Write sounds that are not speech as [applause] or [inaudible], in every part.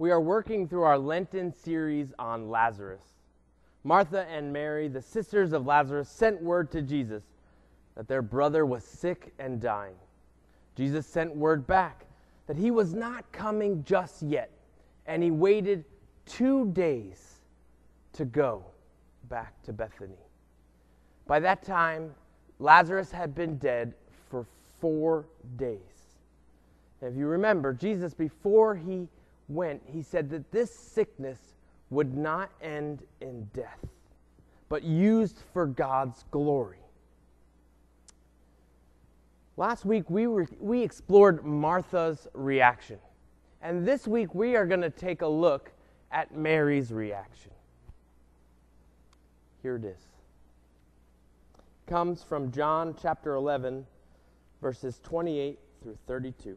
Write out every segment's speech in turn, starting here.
We are working through our Lenten series on Lazarus. Martha and Mary, the sisters of Lazarus, sent word to Jesus that their brother was sick and dying. Jesus sent word back that he was not coming just yet, and he waited two days to go back to Bethany. By that time, Lazarus had been dead for four days. If you remember, Jesus, before he went, he said that this sickness would not end in death, but used for God's glory. Last week, we, were, we explored Martha's reaction. And this week, we are going to take a look at Mary's reaction. Here it is. Comes from John chapter 11, verses 28 through 32.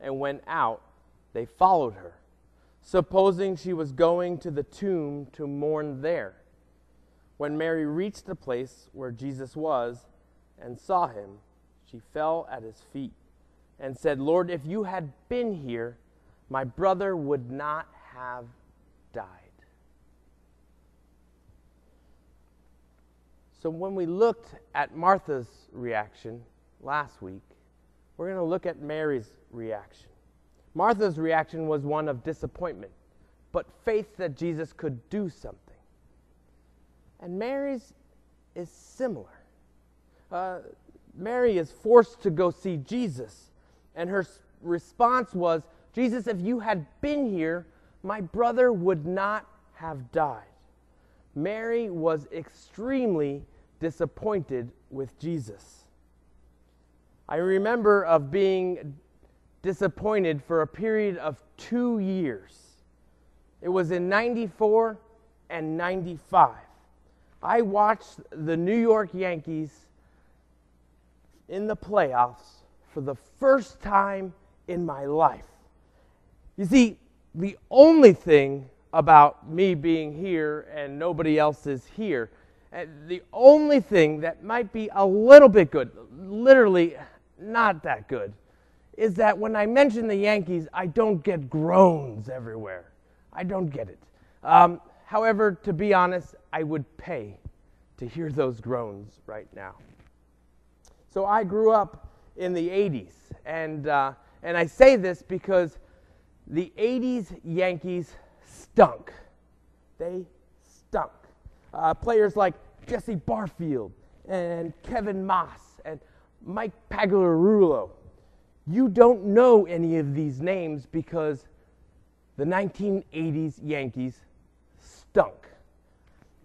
and went out, they followed her, supposing she was going to the tomb to mourn there. When Mary reached the place where Jesus was and saw him, she fell at his feet and said, Lord, if you had been here, my brother would not have died. So, when we looked at Martha's reaction last week, we're going to look at Mary's reaction. Martha's reaction was one of disappointment, but faith that Jesus could do something. And Mary's is similar. Uh, Mary is forced to go see Jesus, and her response was, Jesus, if you had been here, my brother would not have died. Mary was extremely disappointed with Jesus. I remember of being disappointed for a period of two years. It was in 94 and 95. I watched the New York Yankees in the playoffs for the first time in my life. You see, the only thing about me being here and nobody else is here, the only thing that might be a little bit good, literally not that good, is that when I mention the Yankees, I don't get groans everywhere. I don't get it. Um, however, to be honest, I would pay to hear those groans right now. So I grew up in the 80s, and, uh, and I say this because the 80s Yankees stunk. They stunk. Uh, players like Jesse Barfield and Kevin Maas and Mike Pagliarulo. You don't know any of these names because the 1980s Yankees stunk.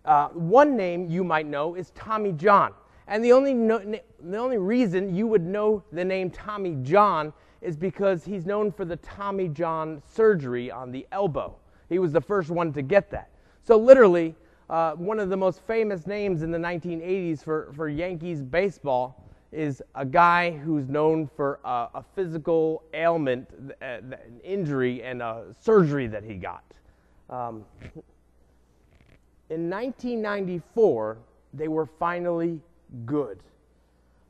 Uh, one name you might know is Tommy John. And the only, no, the only reason you would know the name Tommy John is because he's known for the Tommy John surgery on the elbow. He was the first one to get that. So, literally, uh, one of the most famous names in the 1980s for, for Yankees baseball is a guy who's known for a, a physical ailment, uh, an injury, and a surgery that he got. Um, in 1994, they were finally good.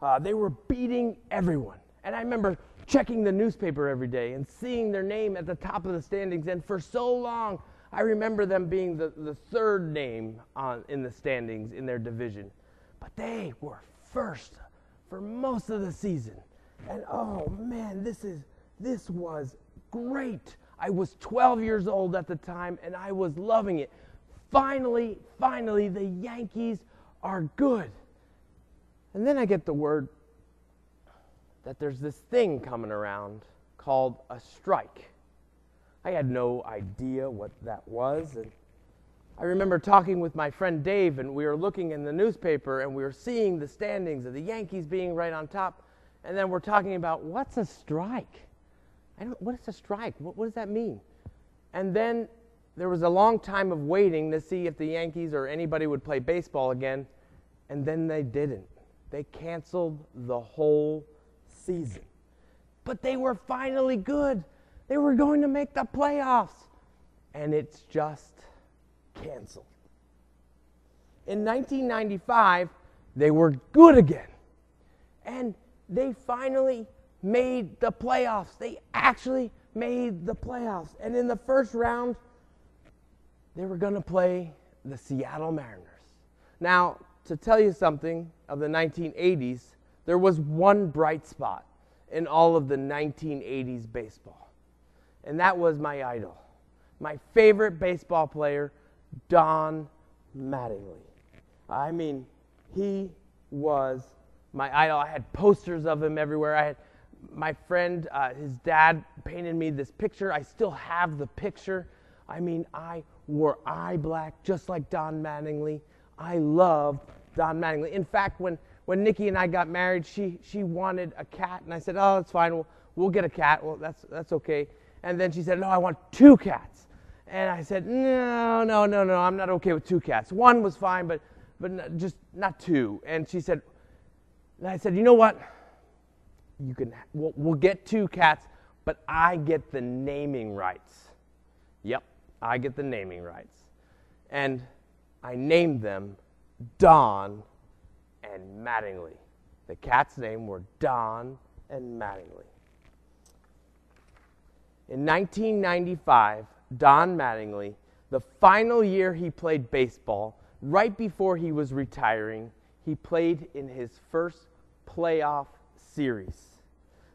Uh, they were beating everyone. And I remember checking the newspaper every day and seeing their name at the top of the standings. And for so long, I remember them being the, the third name on, in the standings in their division. But they were first for most of the season. And oh man, this is this was great. I was 12 years old at the time and I was loving it. Finally, finally the Yankees are good. And then I get the word that there's this thing coming around called a strike. I had no idea what that was. And I remember talking with my friend Dave, and we were looking in the newspaper and we were seeing the standings of the Yankees being right on top. And then we're talking about what's a strike? I don't, what is a strike? What, what does that mean? And then there was a long time of waiting to see if the Yankees or anybody would play baseball again, and then they didn't. They canceled the whole season. But they were finally good. They were going to make the playoffs. And it's just canceled. In 1995, they were good again. And they finally made the playoffs. They actually made the playoffs. And in the first round, they were going to play the Seattle Mariners. Now, to tell you something of the 1980s, there was one bright spot in all of the 1980s baseball, and that was my idol, my favorite baseball player, Don Mattingly. I mean, he was my idol. I had posters of him everywhere. I had my friend, uh, his dad painted me this picture. I still have the picture. I mean, I wore eye black just like Don Mattingly. I loved Don Mattingly. In fact, when, when Nikki and I got married, she, she wanted a cat, and I said, Oh, that's fine. We'll, we'll get a cat. Well, that's, that's okay. And then she said, No, I want two cats. And I said, No, no, no, no, I'm not okay with two cats. One was fine, but, but just not two. And she said, and I said, You know what? You can, we'll, we'll get two cats, but I get the naming rights. Yep, I get the naming rights. And I named them Don and Mattingly. The cat's name were Don and Mattingly. In 1995, Don Mattingly, the final year he played baseball, right before he was retiring, he played in his first playoff series.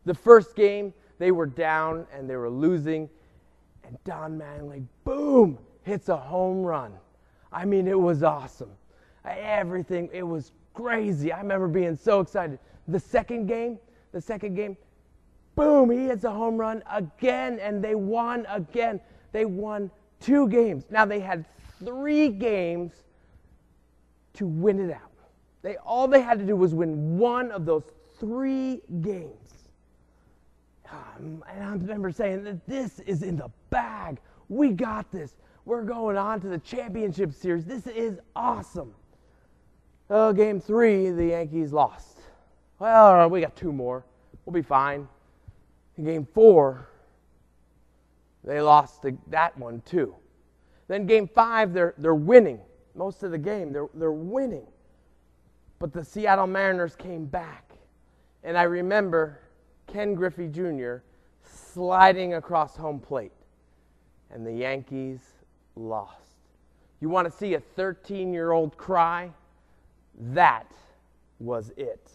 The first game, they were down and they were losing, and Don Mattingly, boom, hits a home run. I mean, it was awesome. Everything, it was crazy. I remember being so excited. The second game, the second game, boom, he hits a home run again, and they won again. They won two games. Now they had three games to win it out. They all they had to do was win one of those three games. Um, and I remember saying that this is in the bag. We got this. We're going on to the championship series. This is awesome. Oh, game three, the Yankees lost. Well, we got two more. We'll be fine. In game four, they lost the, that one too. Then game five, they're, they're winning most of the game. They're, they're winning. But the Seattle Mariners came back. And I remember Ken Griffey Jr. sliding across home plate. And the Yankees lost. You want to see a 13 year old cry? That was it.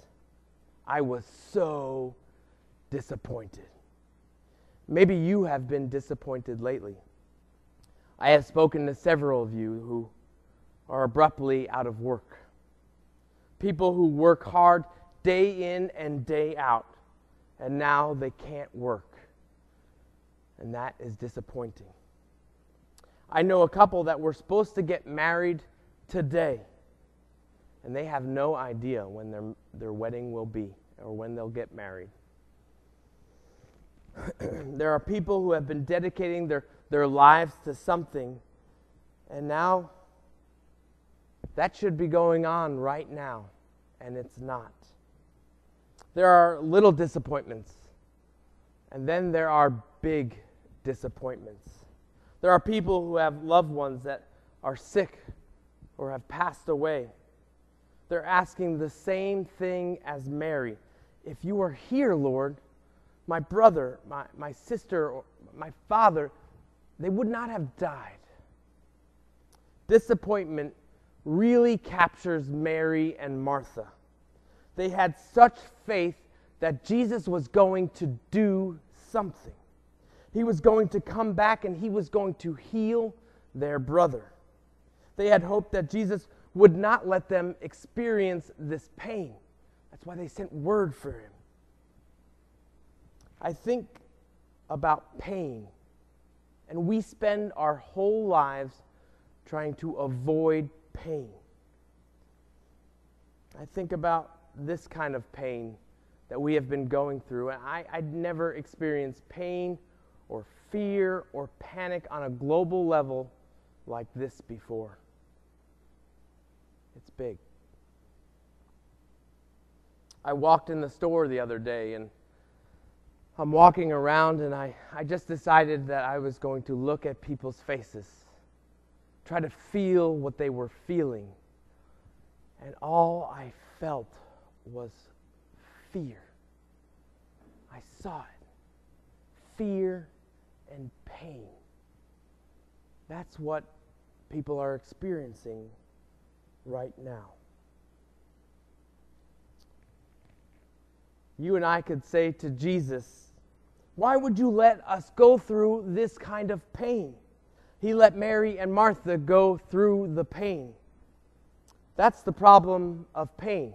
I was so disappointed. Maybe you have been disappointed lately. I have spoken to several of you who are abruptly out of work. People who work hard day in and day out, and now they can't work. And that is disappointing. I know a couple that were supposed to get married today and they have no idea when their, their wedding will be or when they'll get married. [clears throat] there are people who have been dedicating their, their lives to something, and now that should be going on right now, and it's not. There are little disappointments, and then there are big disappointments. There are people who have loved ones that are sick or have passed away they're asking the same thing as Mary. If you were here, Lord, my brother, my, my sister, or my father, they would not have died. Disappointment really captures Mary and Martha. They had such faith that Jesus was going to do something. He was going to come back and he was going to heal their brother. They had hoped that Jesus would not let them experience this pain. That's why they sent word for him. I think about pain, and we spend our whole lives trying to avoid pain. I think about this kind of pain that we have been going through. And I, I'd never experienced pain or fear or panic on a global level like this before. It's big. I walked in the store the other day and I'm walking around and I, I just decided that I was going to look at people's faces, try to feel what they were feeling. And all I felt was fear. I saw it fear and pain. That's what people are experiencing right now. You and I could say to Jesus, Why would you let us go through this kind of pain? He let Mary and Martha go through the pain. That's the problem of pain.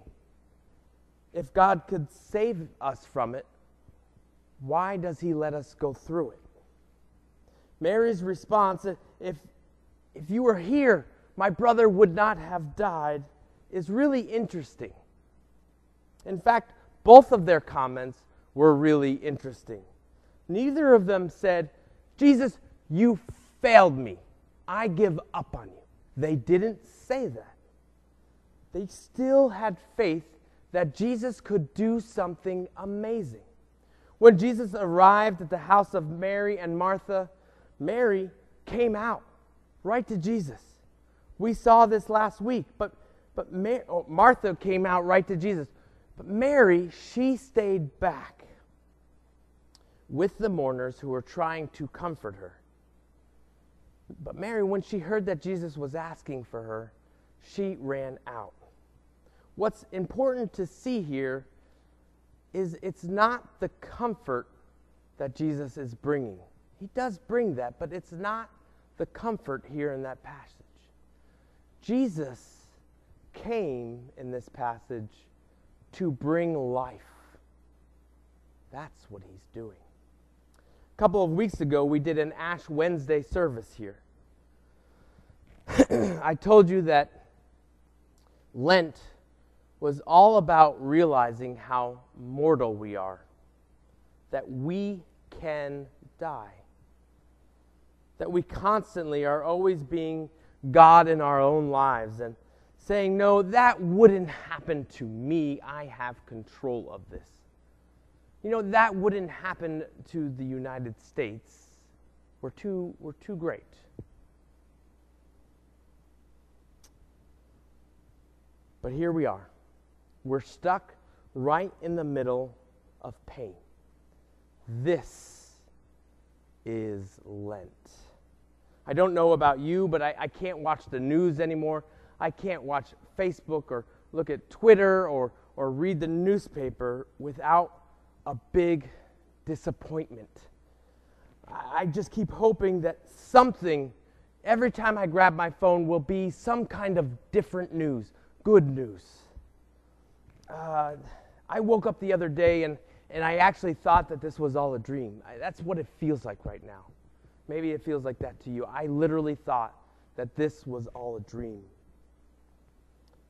If God could save us from it, why does He let us go through it? Mary's response, if, if you were here, my brother would not have died, is really interesting. In fact, both of their comments were really interesting. Neither of them said, Jesus, you failed me. I give up on you. They didn't say that. They still had faith that Jesus could do something amazing. When Jesus arrived at the house of Mary and Martha, Mary came out right to Jesus. We saw this last week, but, but Mar- oh, Martha came out right to Jesus. But Mary, she stayed back with the mourners who were trying to comfort her. But Mary, when she heard that Jesus was asking for her, she ran out. What's important to see here is it's not the comfort that Jesus is bringing. He does bring that, but it's not the comfort here in that passage. Jesus came in this passage to bring life. That's what he's doing. A couple of weeks ago, we did an Ash Wednesday service here. [clears throat] I told you that Lent was all about realizing how mortal we are, that we can die, that we constantly are always being God in our own lives and saying, No, that wouldn't happen to me. I have control of this. You know, that wouldn't happen to the United States. We're too, we're too great. But here we are. We're stuck right in the middle of pain. This is Lent. I don't know about you, but I, I can't watch the news anymore. I can't watch Facebook or look at Twitter or, or read the newspaper without a big disappointment. I just keep hoping that something, every time I grab my phone, will be some kind of different news, good news. Uh, I woke up the other day and, and I actually thought that this was all a dream. I, that's what it feels like right now. Maybe it feels like that to you. I literally thought that this was all a dream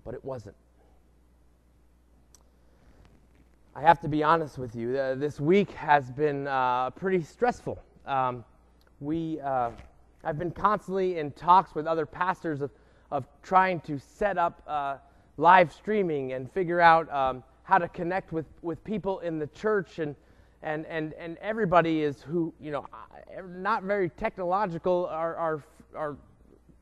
but it wasn't. I have to be honest with you. Uh, this week has been uh, pretty stressful. Um, we, uh, I've been constantly in talks with other pastors of, of trying to set up uh, live streaming and figure out um, how to connect with, with people in the church and, and, and, and everybody is who, you know, not very technological are, are, are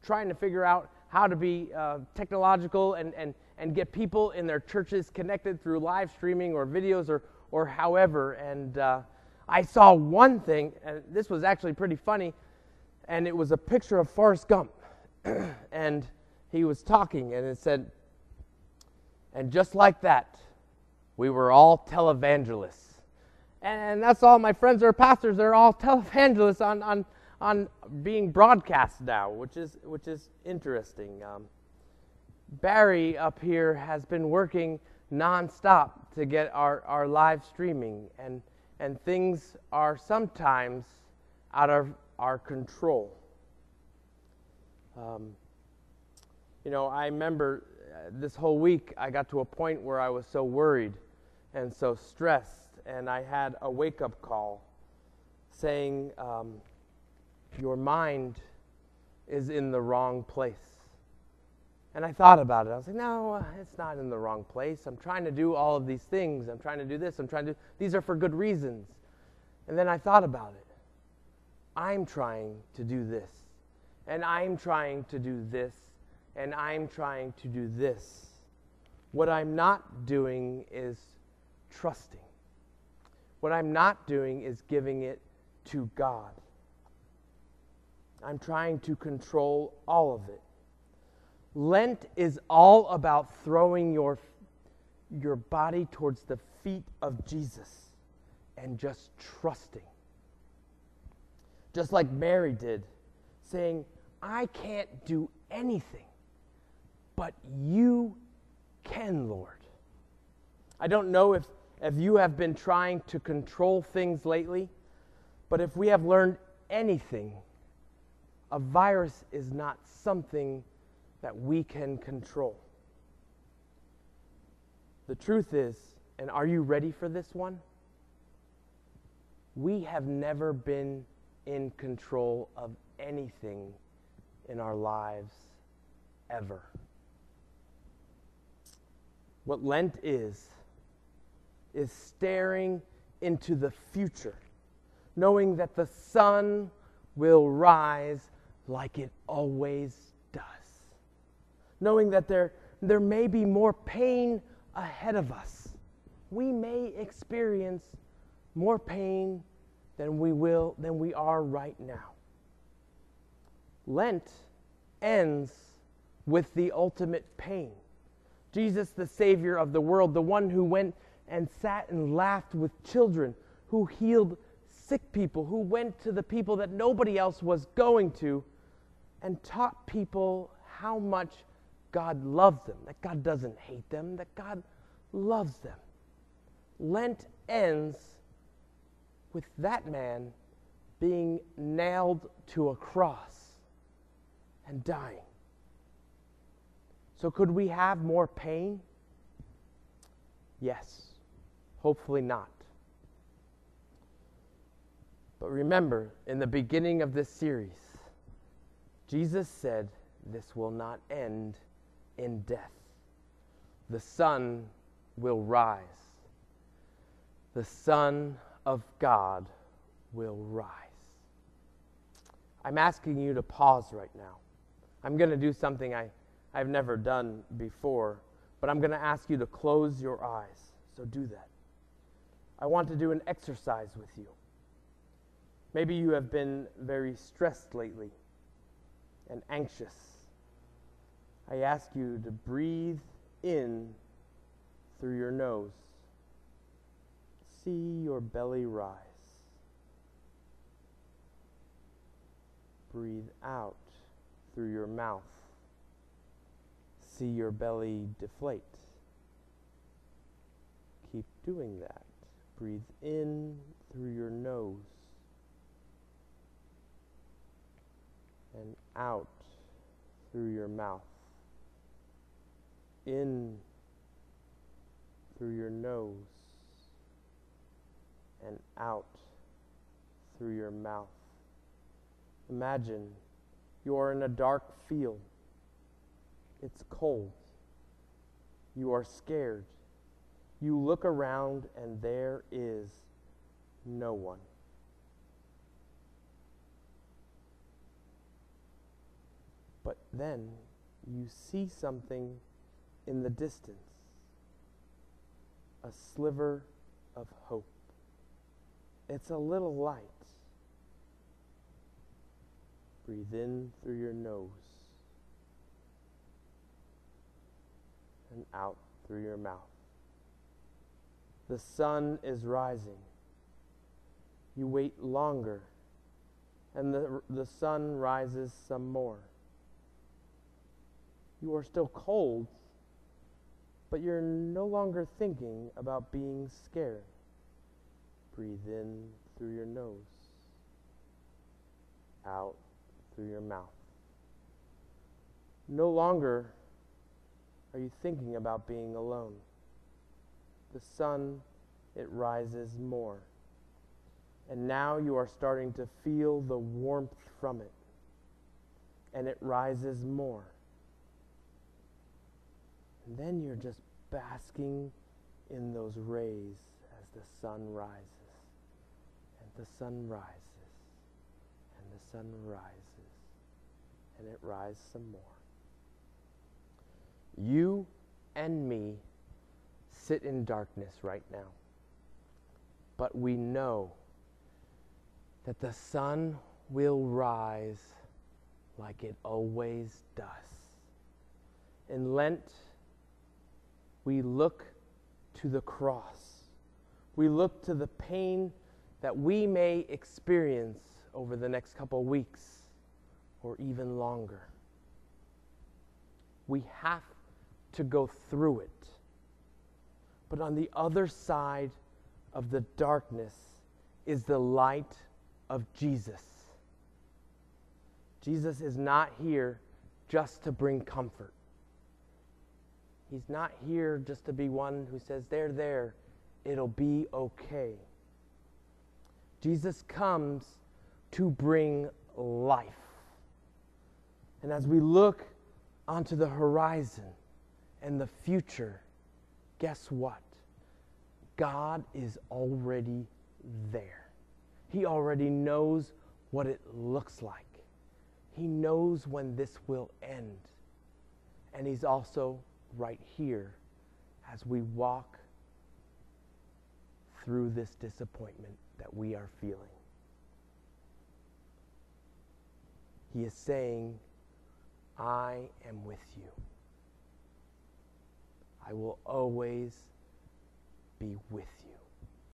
trying to figure out how to be uh, technological and, and, and get people in their churches connected through live streaming or videos or, or however. And uh, I saw one thing, and this was actually pretty funny, and it was a picture of Forrest Gump. [clears throat] and he was talking, and it said, and just like that, we were all televangelists. And that's all my friends are pastors, they're all televangelists on, on on being broadcast now, which is which is interesting. Um, Barry up here has been working nonstop to get our, our live streaming, and and things are sometimes out of our control. Um, you know, I remember uh, this whole week I got to a point where I was so worried and so stressed, and I had a wake up call saying, um, Your mind is in the wrong place. And I thought about it. I was like, no, it's not in the wrong place. I'm trying to do all of these things. I'm trying to do this. I'm trying to, do these are for good reasons. And then I thought about it. I'm trying to do this. And I'm trying to do this. And I'm trying to do this. What I'm not doing is trusting. What I'm not doing is giving it to God. I'm trying to control all of it. Lent is all about throwing your, your body towards the feet of Jesus and just trusting. Just like Mary did, saying, I can't do anything, but you can, Lord. I don't know if, if you have been trying to control things lately, but if we have learned anything, a virus is not something that we can control. The truth is, and are you ready for this one? We have never been in control of anything in our lives ever. What Lent is, is staring into the future, knowing that the sun will rise like it always. Knowing that there, there may be more pain ahead of us. We may experience more pain than we will than we are right now. Lent ends with the ultimate pain. Jesus, the Savior of the world, the one who went and sat and laughed with children, who healed sick people, who went to the people that nobody else was going to, and taught people how much God loves them, that God doesn't hate them, that God loves them. Lent ends with that man being nailed to a cross and dying. So, could we have more pain? Yes. Hopefully not. But remember, in the beginning of this series, Jesus said, This will not end in death. The sun will rise. The Son of God will rise. I'm asking you to pause right now. I'm going to do something I, I've never done before, but I'm going to ask you to close your eyes. So do that. I want to do an exercise with you. Maybe you have been very stressed lately and anxious. I ask you to breathe in through your nose. See your belly rise. Breathe out through your mouth. See your belly deflate. Keep doing that. Breathe in through your nose and out through your mouth. In through your nose and out through your mouth. Imagine you are in a dark field. It's cold. You are scared. You look around and there is no one. But then you see something in the distance a sliver of hope. It's a little light. Breathe in through your nose and out through your mouth. The sun is rising. You wait longer, and the, the sun rises some more. You are still cold, but you're no longer thinking about being scared. Breathe in through your nose, out through your mouth. No longer are you thinking about being alone. the sun, it rises more. And now you are starting to feel the warmth from it. And it rises more. And then you're just basking in those rays as the sun rises. And the sun rises. And the sun rises. And it rises some more. You and me sit in darkness right now. But we know that the sun will rise like it always does. In Lent, we look to the cross. We look to the pain that we may experience over the next couple weeks or even longer. We have to go through it. But on the other side of the darkness is the light of Jesus. Jesus is not here just to bring comfort. He's not here just to be one who says, There, there, it'll be okay. Jesus comes to bring life. And as we look onto the horizon and the future, guess what? God is already there. He already knows what it looks like. He knows when this will end. And He's also right here as we walk through this disappointment that we are feeling. He is saying, I am with you. I will always be with you.